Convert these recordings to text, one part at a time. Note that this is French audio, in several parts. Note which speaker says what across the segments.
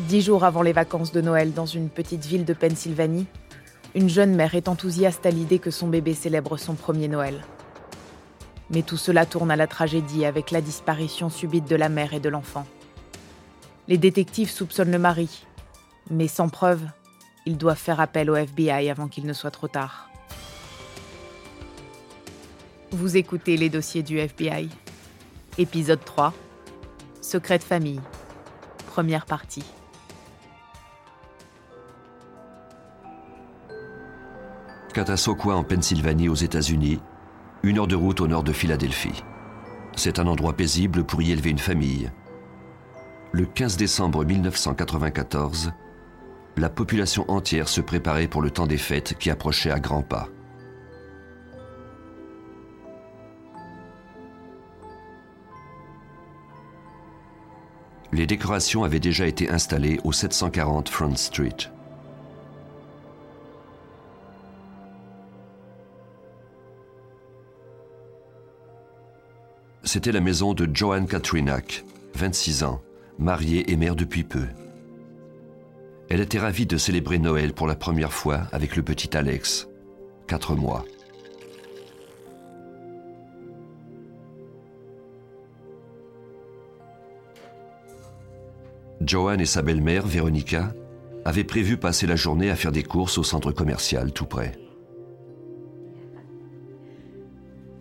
Speaker 1: Dix jours avant les vacances de Noël dans une petite ville de Pennsylvanie, une jeune mère est enthousiaste à l'idée que son bébé célèbre son premier Noël. Mais tout cela tourne à la tragédie avec la disparition subite de la mère et de l'enfant. Les détectives soupçonnent le mari, mais sans preuve, ils doivent faire appel au FBI avant qu'il ne soit trop tard. Vous écoutez les dossiers du FBI. Épisode 3. Secret de famille. Première partie.
Speaker 2: Catasauqua en Pennsylvanie aux États-Unis, une heure de route au nord de Philadelphie. C'est un endroit paisible pour y élever une famille. Le 15 décembre 1994, la population entière se préparait pour le temps des fêtes qui approchait à grands pas. Les décorations avaient déjà été installées au 740 Front Street. C'était la maison de Joanne Katrinak, 26 ans, mariée et mère depuis peu. Elle était ravie de célébrer Noël pour la première fois avec le petit Alex, 4 mois. Joanne et sa belle-mère, Véronica, avaient prévu passer la journée à faire des courses au centre commercial tout près.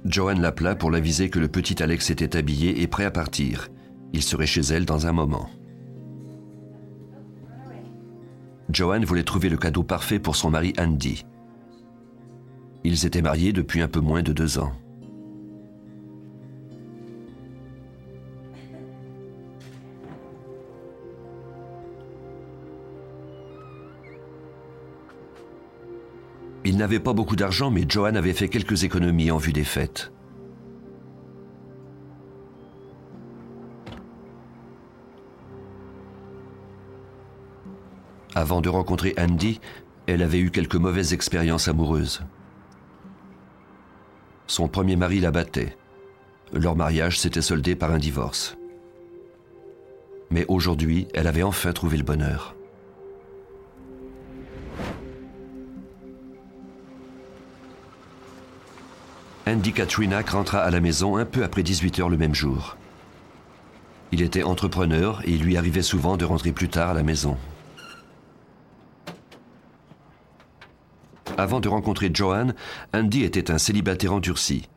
Speaker 2: Joanne l'appela pour l'aviser que le petit Alex était habillé et prêt à partir. Il serait chez elle dans un moment. Joanne voulait trouver le cadeau parfait pour son mari Andy. Ils étaient mariés depuis un peu moins de deux ans. N'avait pas beaucoup d'argent, mais Joanne avait fait quelques économies en vue des fêtes. Avant de rencontrer Andy, elle avait eu quelques mauvaises expériences amoureuses. Son premier mari la battait. Leur mariage s'était soldé par un divorce. Mais aujourd'hui, elle avait enfin trouvé le bonheur. Andy Katrinak rentra à la maison un peu après 18 heures le même jour. Il était entrepreneur et il lui arrivait souvent de rentrer plus tard à la maison. Avant de rencontrer Joanne, Andy était un célibataire endurci.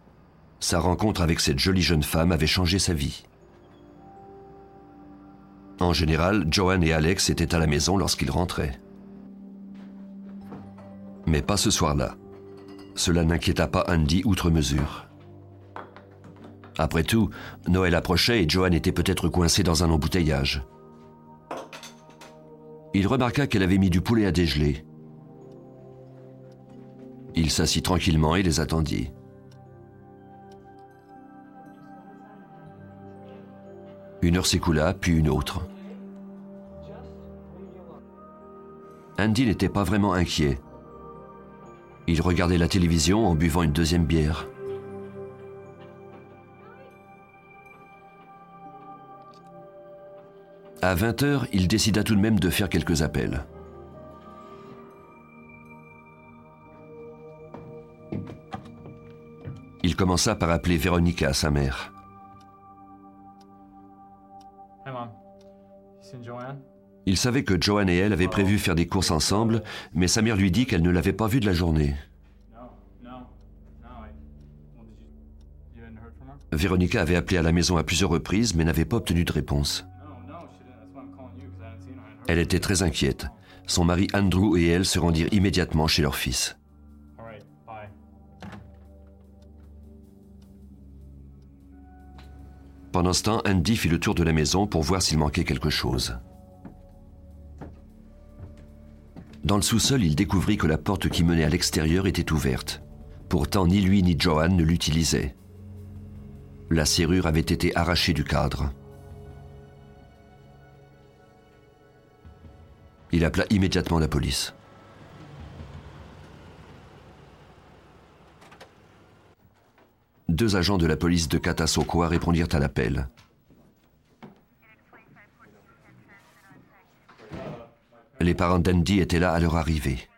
Speaker 2: Sa rencontre avec cette jolie jeune femme avait changé sa vie. En général, Joanne et Alex étaient à la maison lorsqu'ils rentraient. Mais pas ce soir-là. Cela n'inquiéta pas Andy outre mesure. Après tout, Noël approchait et Joanne était peut-être coincée dans un embouteillage. Il remarqua qu'elle avait mis du poulet à dégeler. Il s'assit tranquillement et les attendit. Une heure s'écoula, puis une autre. Andy n'était pas vraiment inquiet. Il regardait la télévision en buvant une deuxième bière. À 20 heures, il décida tout de même de faire quelques appels. Il commença par appeler Véronica, sa mère. Il savait que Joanne et elle avaient prévu faire des courses ensemble, mais sa mère lui dit qu'elle ne l'avait pas vue de la journée. Véronica avait appelé à la maison à plusieurs reprises, mais n'avait pas obtenu de réponse. Elle était très inquiète. Son mari Andrew et elle se rendirent immédiatement chez leur fils. Pendant ce temps, Andy fit le tour de la maison pour voir s'il manquait quelque chose. Dans le sous-sol, il découvrit que la porte qui menait à l'extérieur était ouverte. Pourtant, ni lui ni Joanne ne l'utilisaient. La serrure avait été arrachée du cadre. Il appela immédiatement la police. Deux agents de la police de Catasauqua répondirent à l'appel. Les parents d'Andy étaient là à leur arrivée.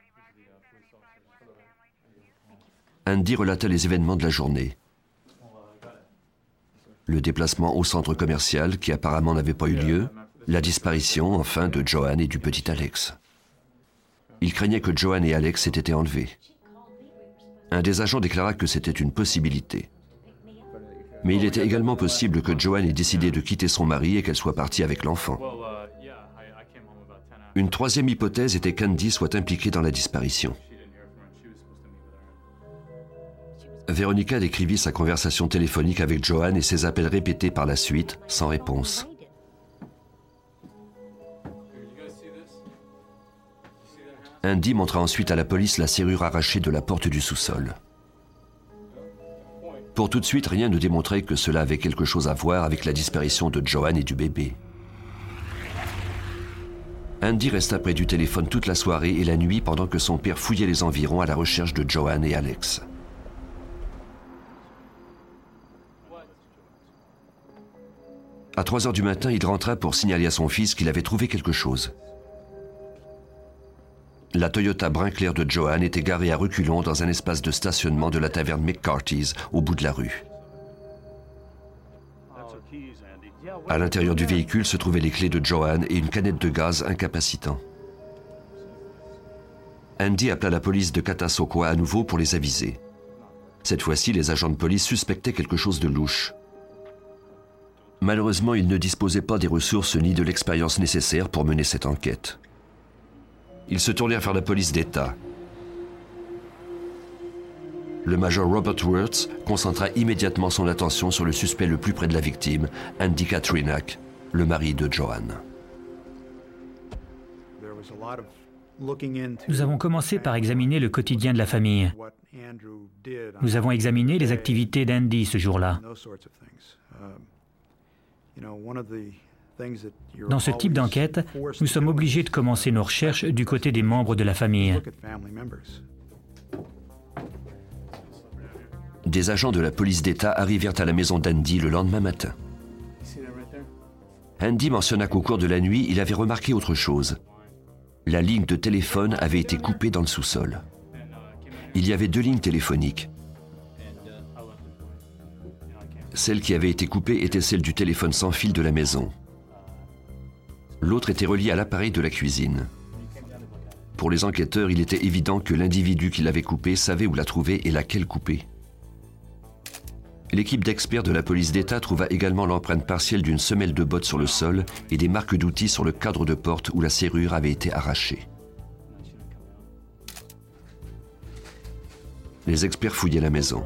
Speaker 2: Andy relata les événements de la journée. Le déplacement au centre commercial qui apparemment n'avait pas eu lieu, la disparition enfin de Joanne et du petit Alex. Il craignait que Joanne et Alex aient été enlevés. Un des agents déclara que c'était une possibilité. Mais il était également possible que Joanne ait décidé de quitter son mari et qu'elle soit partie avec l'enfant. Une troisième hypothèse était qu'Andy soit impliquée dans la disparition. Véronica décrivit sa conversation téléphonique avec Joanne et ses appels répétés par la suite, sans réponse. Andy montra ensuite à la police la serrure arrachée de la porte du sous-sol. Pour tout de suite, rien ne démontrait que cela avait quelque chose à voir avec la disparition de Joanne et du bébé. Andy resta près du téléphone toute la soirée et la nuit pendant que son père fouillait les environs à la recherche de Joanne et Alex. À 3 heures du matin, il rentra pour signaler à son fils qu'il avait trouvé quelque chose. La Toyota brun clair de Joanne était garée à reculons dans un espace de stationnement de la taverne McCarthy's au bout de la rue. À l'intérieur du véhicule se trouvaient les clés de Joanne et une canette de gaz incapacitant. Andy appela la police de Catasauqua à nouveau pour les aviser. Cette fois-ci, les agents de police suspectaient quelque chose de louche. Malheureusement, ils ne disposaient pas des ressources ni de l'expérience nécessaire pour mener cette enquête. Ils se tournèrent vers la police d'État. Le major Robert Wirtz concentra immédiatement son attention sur le suspect le plus près de la victime, Andy Katrinak, le mari de Joanne.
Speaker 3: Nous avons commencé par examiner le quotidien de la famille. Nous avons examiné les activités d'Andy ce jour-là. Dans ce type d'enquête, nous sommes obligés de commencer nos recherches du côté des membres de la famille.
Speaker 2: Des agents de la police d'État arrivèrent à la maison d'Andy le lendemain matin. Andy mentionna qu'au cours de la nuit, il avait remarqué autre chose. La ligne de téléphone avait été coupée dans le sous-sol. Il y avait deux lignes téléphoniques. Celle qui avait été coupée était celle du téléphone sans fil de la maison. L'autre était reliée à l'appareil de la cuisine. Pour les enquêteurs, il était évident que l'individu qui l'avait coupée savait où la trouver et laquelle couper. L'équipe d'experts de la police d'État trouva également l'empreinte partielle d'une semelle de botte sur le sol et des marques d'outils sur le cadre de porte où la serrure avait été arrachée. Les experts fouillaient la maison.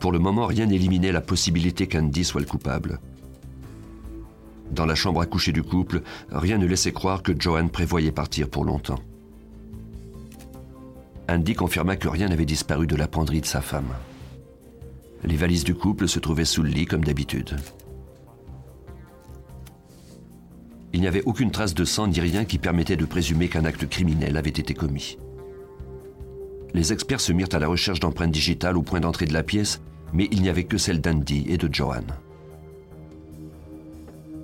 Speaker 2: Pour le moment, rien n'éliminait la possibilité qu'Andy soit le coupable. Dans la chambre à coucher du couple, rien ne laissait croire que Joanne prévoyait partir pour longtemps. Andy confirma que rien n'avait disparu de la penderie de sa femme. Les valises du couple se trouvaient sous le lit comme d'habitude. Il n'y avait aucune trace de sang ni rien qui permettait de présumer qu'un acte criminel avait été commis. Les experts se mirent à la recherche d'empreintes digitales au point d'entrée de la pièce, mais il n'y avait que celles d'Andy et de Joanne.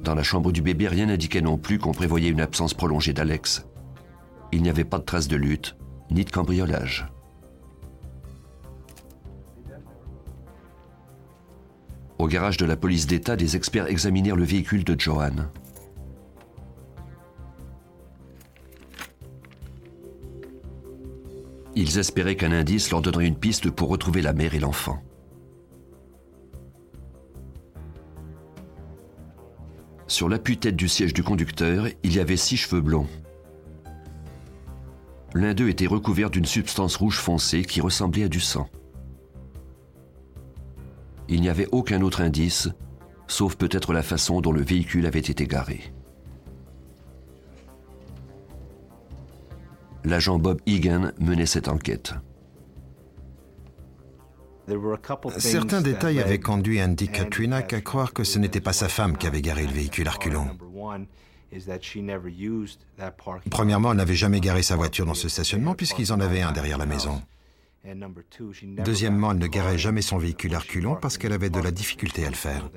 Speaker 2: Dans la chambre du bébé, rien n'indiquait non plus qu'on prévoyait une absence prolongée d'Alex. Il n'y avait pas de traces de lutte, ni de cambriolage. Au garage de la police d'État, des experts examinèrent le véhicule de Joanne. Ils espéraient qu'un indice leur donnerait une piste pour retrouver la mère et l'enfant. Sur l'appui-tête du siège du conducteur, il y avait six cheveux blonds. L'un d'eux était recouvert d'une substance rouge foncée qui ressemblait à du sang. Il n'y avait aucun autre indice, sauf peut-être la façon dont le véhicule avait été garé. L'agent Bob Egan menait cette enquête.
Speaker 4: Certains détails avaient conduit Andy Katrinak à croire que ce n'était pas sa femme qui avait garé le véhicule à reculons. Premièrement, elle n'avait jamais garé sa voiture dans ce stationnement puisqu'ils en avaient un derrière la maison. Deuxièmement, elle ne garait jamais son véhicule à reculons parce qu'elle avait de la difficulté à le faire.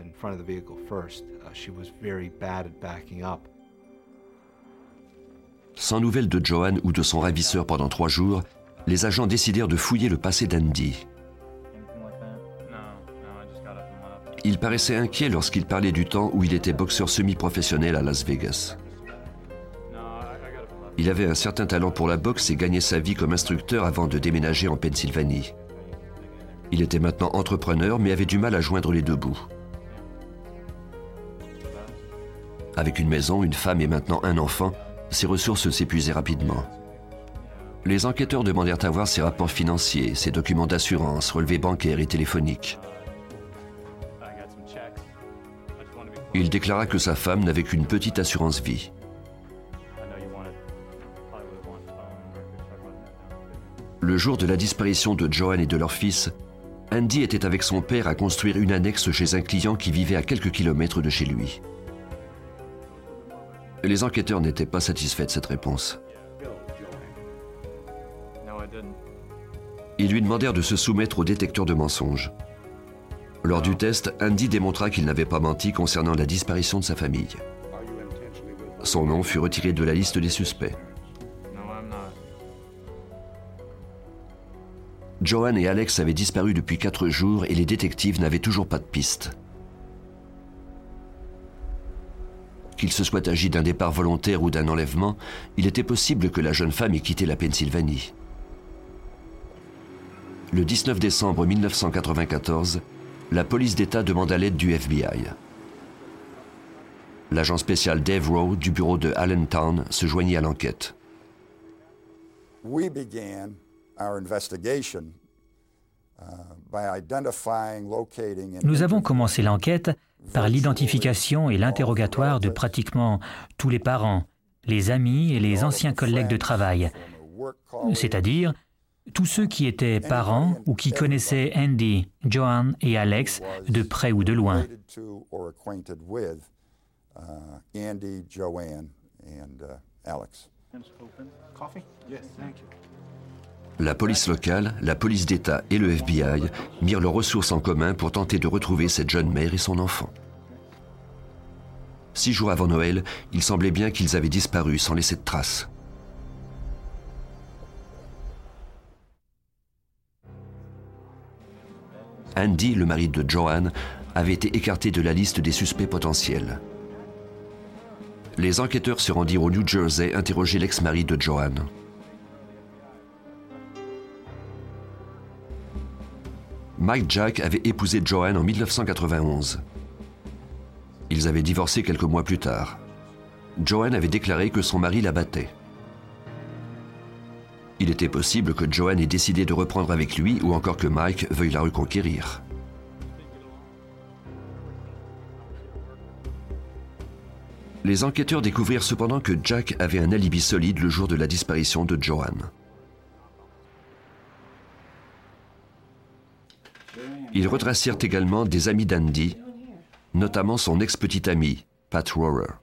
Speaker 2: Sans nouvelles de Joanne ou de son ravisseur pendant trois jours, les agents décidèrent de fouiller le passé d'Andy. Il paraissait inquiet lorsqu'il parlait du temps où il était boxeur semi-professionnel à Las Vegas. Il avait un certain talent pour la boxe et gagnait sa vie comme instructeur avant de déménager en Pennsylvanie. Il était maintenant entrepreneur mais avait du mal à joindre les deux bouts. Avec une maison, une femme et maintenant un enfant, ses ressources s'épuisaient rapidement. Les enquêteurs demandèrent à voir ses rapports financiers, ses documents d'assurance, relevés bancaires et téléphoniques. Il déclara que sa femme n'avait qu'une petite assurance vie. Le jour de la disparition de Joanne et de leur fils, Andy était avec son père à construire une annexe chez un client qui vivait à quelques kilomètres de chez lui. Les enquêteurs n'étaient pas satisfaits de cette réponse. Ils lui demandèrent de se soumettre au détecteur de mensonges. Lors du test, Andy démontra qu'il n'avait pas menti concernant la disparition de sa famille. Son nom fut retiré de la liste des suspects. Joanne et Alex avaient disparu depuis quatre jours et les détectives n'avaient toujours pas de piste. Qu'il se soit agi d'un départ volontaire ou d'un enlèvement, il était possible que la jeune femme ait quitté la Pennsylvanie. Le 19 décembre 1994, la police d'État demanda l'aide du FBI. L'agent spécial Dave Rowe du bureau de Allentown se joignit à l'enquête.
Speaker 3: Nous avons commencé l'enquête par l'identification et l'interrogatoire de pratiquement tous les parents, les amis et les anciens collègues de travail, c'est-à-dire tous ceux qui étaient parents ou qui connaissaient Andy, Joan et Alex de près ou de loin.
Speaker 2: La police locale, la police d'État et le FBI mirent leurs ressources en commun pour tenter de retrouver cette jeune mère et son enfant. Six jours avant Noël, il semblait bien qu'ils avaient disparu sans laisser de traces. Andy, le mari de Joanne, avait été écarté de la liste des suspects potentiels. Les enquêteurs se rendirent au New Jersey interroger l'ex-mari de Joanne. Mike Jack avait épousé Joanne en 1991. Ils avaient divorcé quelques mois plus tard. Joanne avait déclaré que son mari la battait. Il était possible que Joanne ait décidé de reprendre avec lui ou encore que Mike veuille la reconquérir. Les enquêteurs découvrirent cependant que Jack avait un alibi solide le jour de la disparition de Joanne. Ils retracèrent également des amis d'Andy, notamment son ex-petite amie, Pat Rohrer.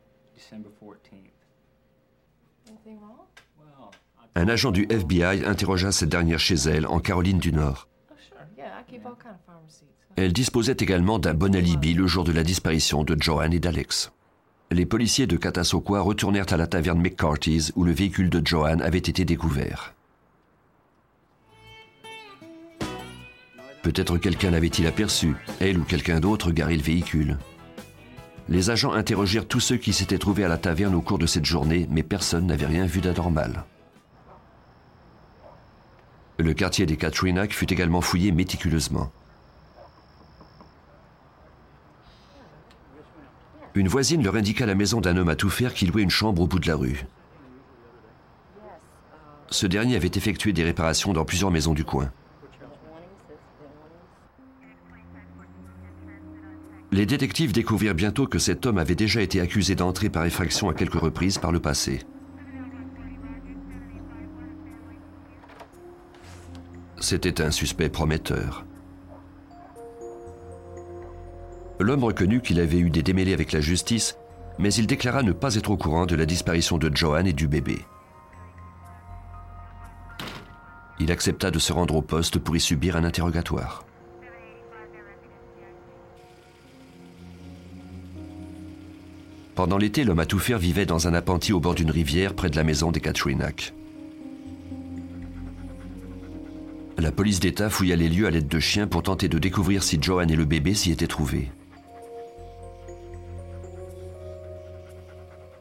Speaker 2: Un agent du FBI interrogea cette dernière chez elle, en Caroline du Nord. Elle disposait également d'un bon alibi le jour de la disparition de Joanne et d'Alex. Les policiers de Catasauqua retournèrent à la taverne McCarthy's où le véhicule de Joanne avait été découvert. Peut-être quelqu'un l'avait-il aperçu, elle ou quelqu'un d'autre garait le véhicule. Les agents interrogèrent tous ceux qui s'étaient trouvés à la taverne au cours de cette journée, mais personne n'avait rien vu d'anormal. Le quartier des Katrinac fut également fouillé méticuleusement. Une voisine leur indiqua la maison d'un homme à tout faire qui louait une chambre au bout de la rue. Ce dernier avait effectué des réparations dans plusieurs maisons du coin. Les détectives découvrirent bientôt que cet homme avait déjà été accusé d'entrer par effraction à quelques reprises par le passé. C'était un suspect prometteur. L'homme reconnut qu'il avait eu des démêlés avec la justice, mais il déclara ne pas être au courant de la disparition de Joanne et du bébé. Il accepta de se rendre au poste pour y subir un interrogatoire. Pendant l'été, l'homme à tout faire vivait dans un appentis au bord d'une rivière près de la maison des Katrinak. La police d'État fouilla les lieux à l'aide de chiens pour tenter de découvrir si Johan et le bébé s'y étaient trouvés.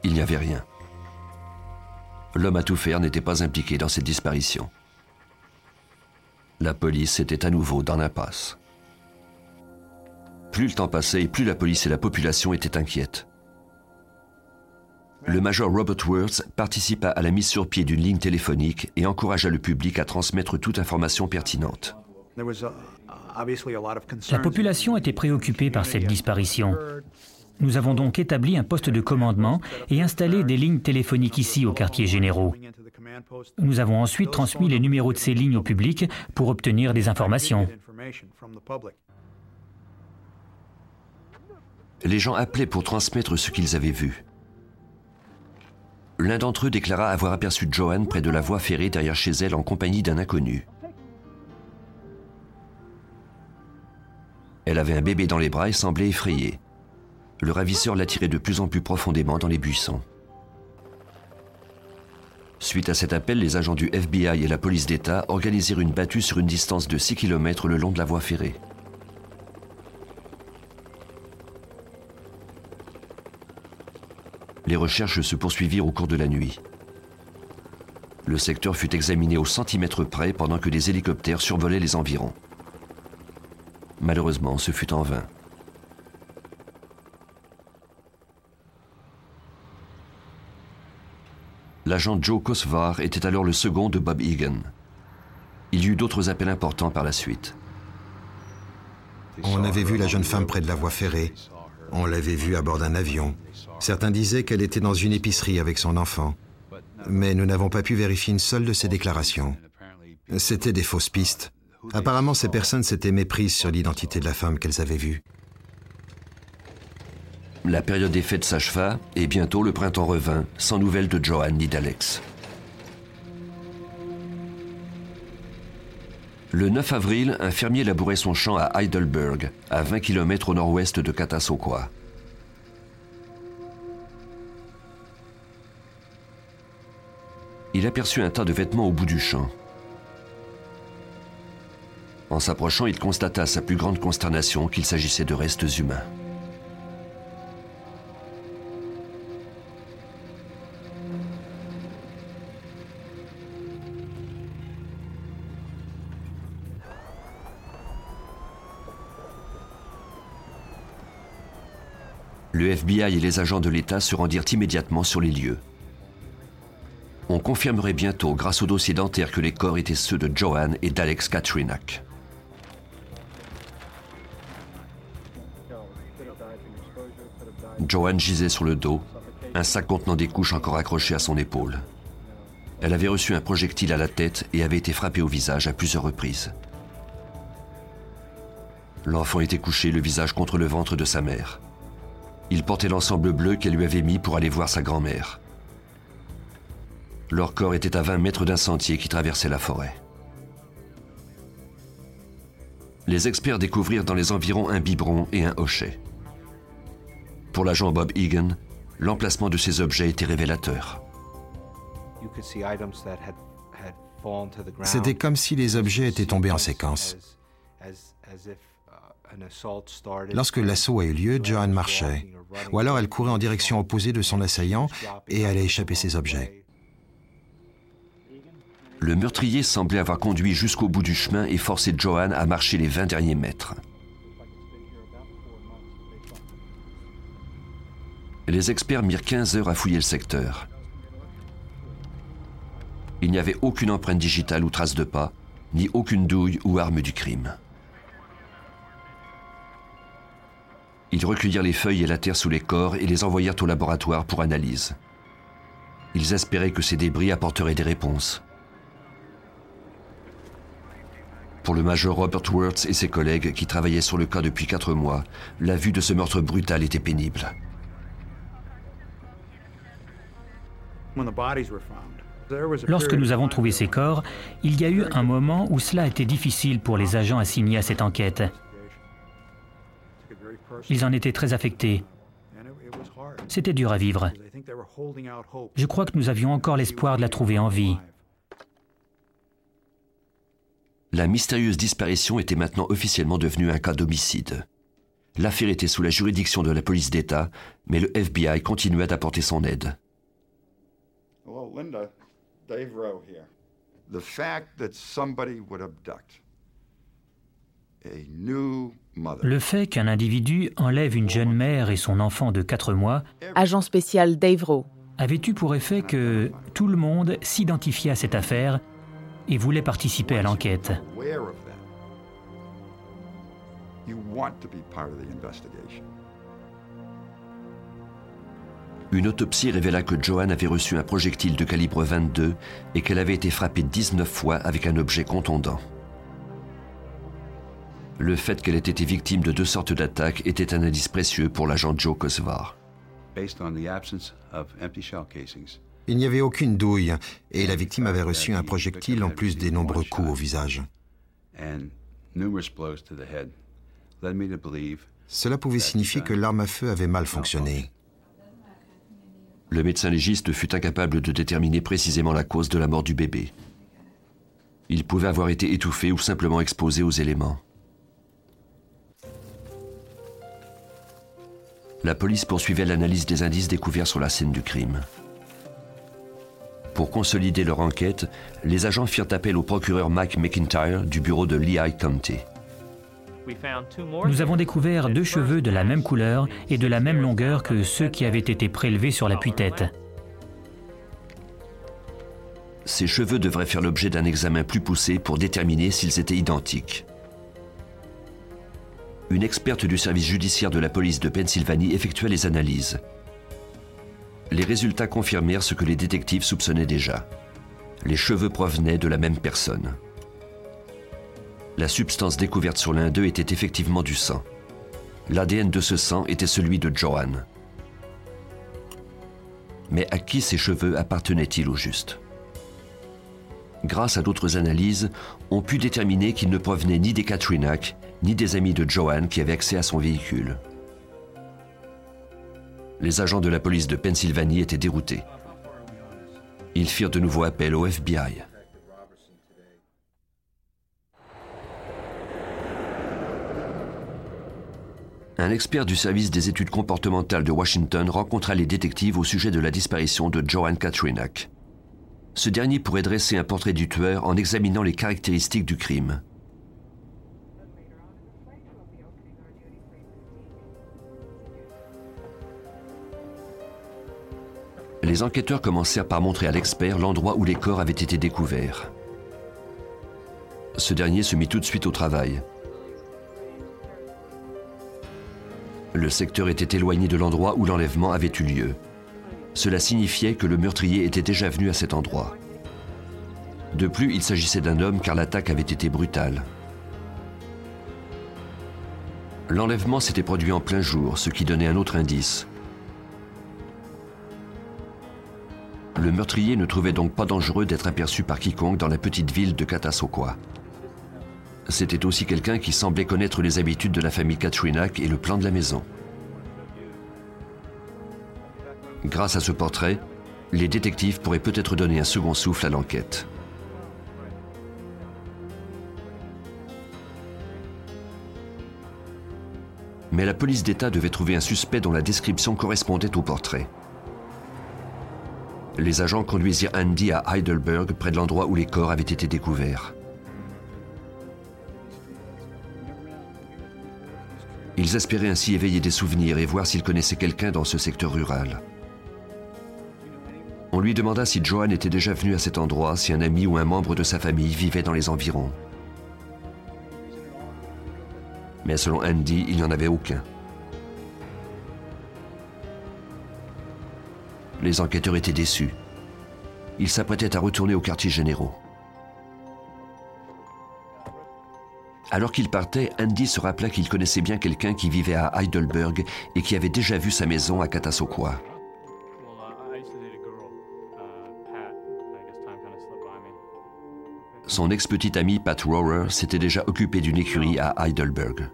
Speaker 2: Il n'y avait rien. L'homme à tout faire n'était pas impliqué dans cette disparition. La police était à nouveau dans l'impasse. Plus le temps passait plus la police et la population étaient inquiètes. Le major Robert Worth participa à la mise sur pied d'une ligne téléphonique et encouragea le public à transmettre toute information pertinente.
Speaker 3: La population était préoccupée par cette disparition. Nous avons donc établi un poste de commandement et installé des lignes téléphoniques ici au quartier généraux. Nous avons ensuite transmis les numéros de ces lignes au public pour obtenir des informations.
Speaker 2: Les gens appelaient pour transmettre ce qu'ils avaient vu. L'un d'entre eux déclara avoir aperçu Joanne près de la voie ferrée derrière chez elle en compagnie d'un inconnu. Elle avait un bébé dans les bras et semblait effrayée. Le ravisseur l'attirait de plus en plus profondément dans les buissons. Suite à cet appel, les agents du FBI et la police d'État organisèrent une battue sur une distance de 6 km le long de la voie ferrée. Les recherches se poursuivirent au cours de la nuit. Le secteur fut examiné au centimètre près pendant que des hélicoptères survolaient les environs. Malheureusement, ce fut en vain. L'agent Joe Kosvar était alors le second de Bob Egan. Il y eut d'autres appels importants par la suite.
Speaker 4: On avait vu la jeune femme près de la voie ferrée. On l'avait vue à bord d'un avion. Certains disaient qu'elle était dans une épicerie avec son enfant. Mais nous n'avons pas pu vérifier une seule de ces déclarations. C'était des fausses pistes. Apparemment, ces personnes s'étaient méprises sur l'identité de la femme qu'elles avaient vue.
Speaker 2: La période des fêtes s'acheva et bientôt le printemps revint, sans nouvelles de Johan ni d'Alex. Le 9 avril, un fermier labourait son champ à Heidelberg, à 20 km au nord-ouest de Catasauqua. il aperçut un tas de vêtements au bout du champ. En s'approchant, il constata à sa plus grande consternation qu'il s'agissait de restes humains. Le FBI et les agents de l'État se rendirent immédiatement sur les lieux. On confirmerait bientôt, grâce au dossier dentaire, que les corps étaient ceux de Joanne et d'Alex Katrinak. Joanne gisait sur le dos, un sac contenant des couches encore accroché à son épaule. Elle avait reçu un projectile à la tête et avait été frappée au visage à plusieurs reprises. L'enfant était couché, le visage contre le ventre de sa mère. Il portait l'ensemble bleu qu'elle lui avait mis pour aller voir sa grand-mère. Leur corps était à 20 mètres d'un sentier qui traversait la forêt. Les experts découvrirent dans les environs un biberon et un hochet. Pour l'agent Bob Egan, l'emplacement de ces objets était révélateur.
Speaker 4: C'était comme si les objets étaient tombés en séquence. Lorsque l'assaut a eu lieu, Joanne marchait, ou alors elle courait en direction opposée de son assaillant et allait échapper ses objets.
Speaker 2: Le meurtrier semblait avoir conduit jusqu'au bout du chemin et forcé Johan à marcher les 20 derniers mètres. Les experts mirent 15 heures à fouiller le secteur. Il n'y avait aucune empreinte digitale ou trace de pas, ni aucune douille ou arme du crime. Ils recueillirent les feuilles et la terre sous les corps et les envoyèrent au laboratoire pour analyse. Ils espéraient que ces débris apporteraient des réponses. Pour le major Robert Wirtz et ses collègues qui travaillaient sur le cas depuis quatre mois, la vue de ce meurtre brutal était pénible.
Speaker 3: Lorsque nous avons trouvé ces corps, il y a eu un moment où cela était difficile pour les agents assignés à cette enquête. Ils en étaient très affectés. C'était dur à vivre. Je crois que nous avions encore l'espoir de la trouver en vie.
Speaker 2: La mystérieuse disparition était maintenant officiellement devenue un cas d'homicide. L'affaire était sous la juridiction de la police d'État, mais le FBI continuait d'apporter son aide. Linda, Dave Rowe here. The fact that somebody would abduct
Speaker 3: le fait qu'un individu enlève une jeune mère et son enfant de 4 mois,
Speaker 1: agent spécial Dave Rowe,
Speaker 3: avait eu pour effet que tout le monde s'identifiait à cette affaire et voulait participer à l'enquête?
Speaker 2: Une autopsie révéla que Joanne avait reçu un projectile de calibre 22 et qu'elle avait été frappée 19 fois avec un objet contondant. Le fait qu'elle ait été victime de deux sortes d'attaques était un indice précieux pour l'agent Joe Kosvar.
Speaker 4: Il n'y avait aucune douille et la victime avait reçu un projectile en plus des nombreux coups au visage. Cela pouvait signifier que l'arme à feu avait mal fonctionné.
Speaker 2: Le médecin légiste fut incapable de déterminer précisément la cause de la mort du bébé. Il pouvait avoir été étouffé ou simplement exposé aux éléments. La police poursuivait l'analyse des indices découverts sur la scène du crime. Pour consolider leur enquête, les agents firent appel au procureur Mike McIntyre du bureau de Lehigh County.
Speaker 3: Nous avons découvert deux cheveux de la même couleur et de la même longueur que ceux qui avaient été prélevés sur la tête
Speaker 2: Ces cheveux devraient faire l'objet d'un examen plus poussé pour déterminer s'ils étaient identiques. Une experte du service judiciaire de la police de Pennsylvanie effectua les analyses. Les résultats confirmèrent ce que les détectives soupçonnaient déjà. Les cheveux provenaient de la même personne. La substance découverte sur l'un d'eux était effectivement du sang. L'ADN de ce sang était celui de Joanne. Mais à qui ces cheveux appartenaient-ils au juste? Grâce à d'autres analyses, on put déterminer qu'ils ne provenaient ni des Katrinak, ni des amis de Joanne qui avaient accès à son véhicule. Les agents de la police de Pennsylvanie étaient déroutés. Ils firent de nouveau appel au FBI. Un expert du service des études comportementales de Washington rencontra les détectives au sujet de la disparition de Joanne Katrinak. Ce dernier pourrait dresser un portrait du tueur en examinant les caractéristiques du crime. Les enquêteurs commencèrent par montrer à l'expert l'endroit où les corps avaient été découverts. Ce dernier se mit tout de suite au travail. Le secteur était éloigné de l'endroit où l'enlèvement avait eu lieu. Cela signifiait que le meurtrier était déjà venu à cet endroit. De plus, il s'agissait d'un homme car l'attaque avait été brutale. L'enlèvement s'était produit en plein jour, ce qui donnait un autre indice. Le meurtrier ne trouvait donc pas dangereux d'être aperçu par quiconque dans la petite ville de Katasokwa. C'était aussi quelqu'un qui semblait connaître les habitudes de la famille Katrinak et le plan de la maison. Grâce à ce portrait, les détectives pourraient peut-être donner un second souffle à l'enquête. Mais la police d'État devait trouver un suspect dont la description correspondait au portrait. Les agents conduisirent Andy à Heidelberg, près de l'endroit où les corps avaient été découverts. Ils espéraient ainsi éveiller des souvenirs et voir s'ils connaissaient quelqu'un dans ce secteur rural. On lui demanda si Johan était déjà venu à cet endroit, si un ami ou un membre de sa famille vivait dans les environs. Mais selon Andy, il n'y en avait aucun. Les enquêteurs étaient déçus. Ils s'apprêtaient à retourner au quartier généraux. Alors qu'il partait, Andy se rappela qu'il connaissait bien quelqu'un qui vivait à Heidelberg et qui avait déjà vu sa maison à Katasokwa. Son ex-petite amie Pat Rohrer s'était déjà occupée d'une écurie à Heidelberg.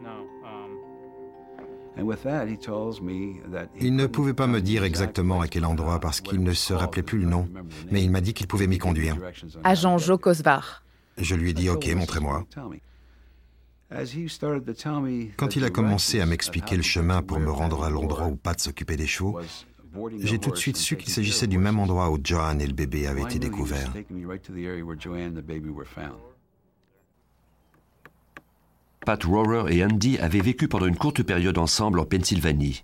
Speaker 4: Il ne pouvait pas me dire exactement à quel endroit parce qu'il ne se rappelait plus le nom, mais il m'a dit qu'il pouvait m'y conduire.
Speaker 1: Agent Joe Kosvar.
Speaker 4: Je lui ai dit OK, montrez-moi. Quand il a commencé à m'expliquer le chemin pour me rendre à l'endroit où Pat s'occupait des chevaux, j'ai tout de suite su qu'il s'agissait du même endroit où Joanne et le bébé avaient été découverts.
Speaker 2: Pat Rohrer et Andy avaient vécu pendant une courte période ensemble en Pennsylvanie.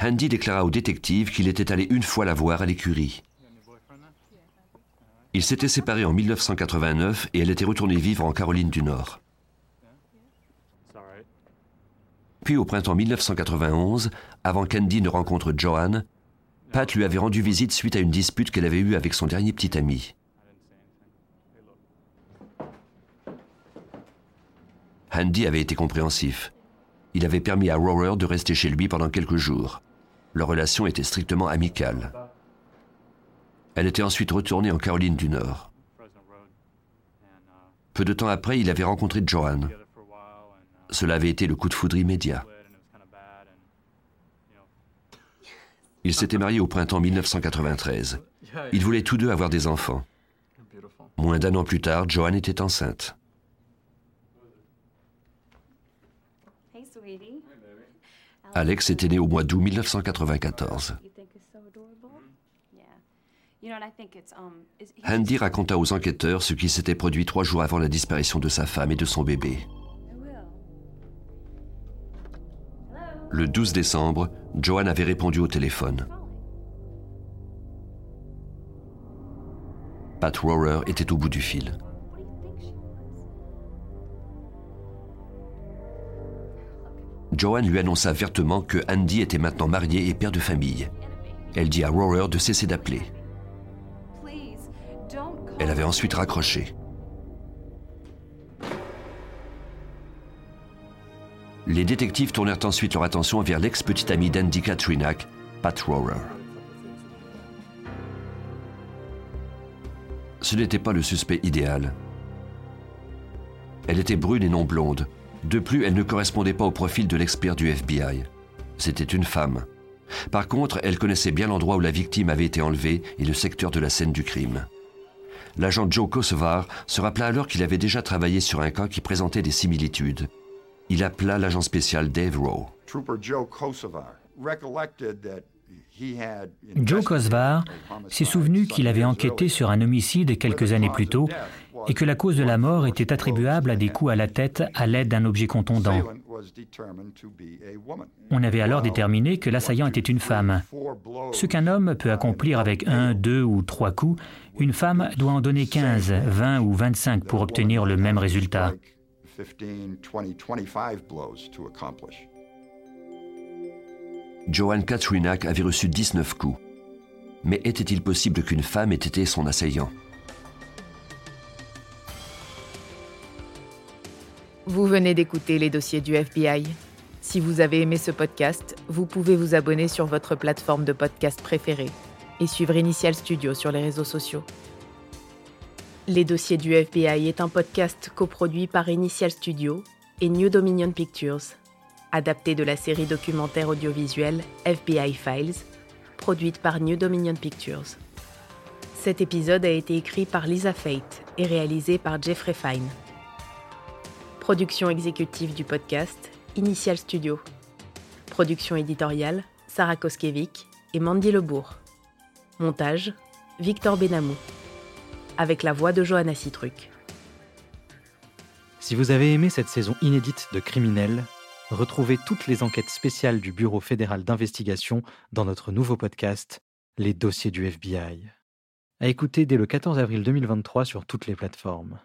Speaker 2: Andy déclara au détective qu'il était allé une fois la voir à l'écurie. Ils s'étaient séparés en 1989 et elle était retournée vivre en Caroline du Nord. Puis au printemps 1991, avant qu'Andy ne rencontre Joanne, Pat lui avait rendu visite suite à une dispute qu'elle avait eue avec son dernier petit ami. Andy avait été compréhensif. Il avait permis à Rower de rester chez lui pendant quelques jours. Leur relation était strictement amicale. Elle était ensuite retournée en Caroline du Nord. Peu de temps après, il avait rencontré Joanne. Cela avait été le coup de foudre immédiat. Ils s'étaient mariés au printemps 1993. Ils voulaient tous deux avoir des enfants. Moins d'un an plus tard, Joanne était enceinte. Alex était né au mois d'août 1994. Andy raconta aux enquêteurs ce qui s'était produit trois jours avant la disparition de sa femme et de son bébé. Le 12 décembre, Joanne avait répondu au téléphone. Pat Rohrer était au bout du fil. Joanne lui annonça vertement que Andy était maintenant marié et père de famille. Elle dit à Rohrer de cesser d'appeler. Elle avait ensuite raccroché. Les détectives tournèrent ensuite leur attention vers l'ex-petite amie d'Andy Katrinak, Pat Rohrer. Ce n'était pas le suspect idéal. Elle était brune et non blonde, de plus, elle ne correspondait pas au profil de l'expert du FBI. C'était une femme. Par contre, elle connaissait bien l'endroit où la victime avait été enlevée et le secteur de la scène du crime. L'agent Joe Kosovar se rappela alors qu'il avait déjà travaillé sur un cas qui présentait des similitudes. Il appela l'agent spécial Dave Rowe.
Speaker 3: Joe Kosvar s'est souvenu qu'il avait enquêté sur un homicide quelques années plus tôt et que la cause de la mort était attribuable à des coups à la tête à l'aide d'un objet contondant. On avait alors déterminé que l'assaillant était une femme. Ce qu'un homme peut accomplir avec un, deux ou trois coups, une femme doit en donner 15, 20 ou 25 pour obtenir le même résultat.
Speaker 2: Joanne Katrinak avait reçu 19 coups. Mais était-il possible qu'une femme ait été son assaillant?
Speaker 1: Vous venez d'écouter les dossiers du FBI. Si vous avez aimé ce podcast, vous pouvez vous abonner sur votre plateforme de podcast préférée et suivre Initial Studio sur les réseaux sociaux. Les dossiers du FBI est un podcast coproduit par Initial Studio et New Dominion Pictures adapté de la série documentaire audiovisuelle FBI Files, produite par New Dominion Pictures. Cet épisode a été écrit par Lisa Fate et réalisé par Jeffrey Fine. Production exécutive du podcast, Initial Studio. Production éditoriale, Sarah Koskiewicz et Mandy Lebourg. Montage, Victor Benamou. Avec la voix de Johanna Citruc.
Speaker 5: Si vous avez aimé cette saison inédite de Criminels, Retrouvez toutes les enquêtes spéciales du Bureau fédéral d'investigation dans notre nouveau podcast, Les dossiers du FBI. À écouter dès le 14 avril 2023 sur toutes les plateformes.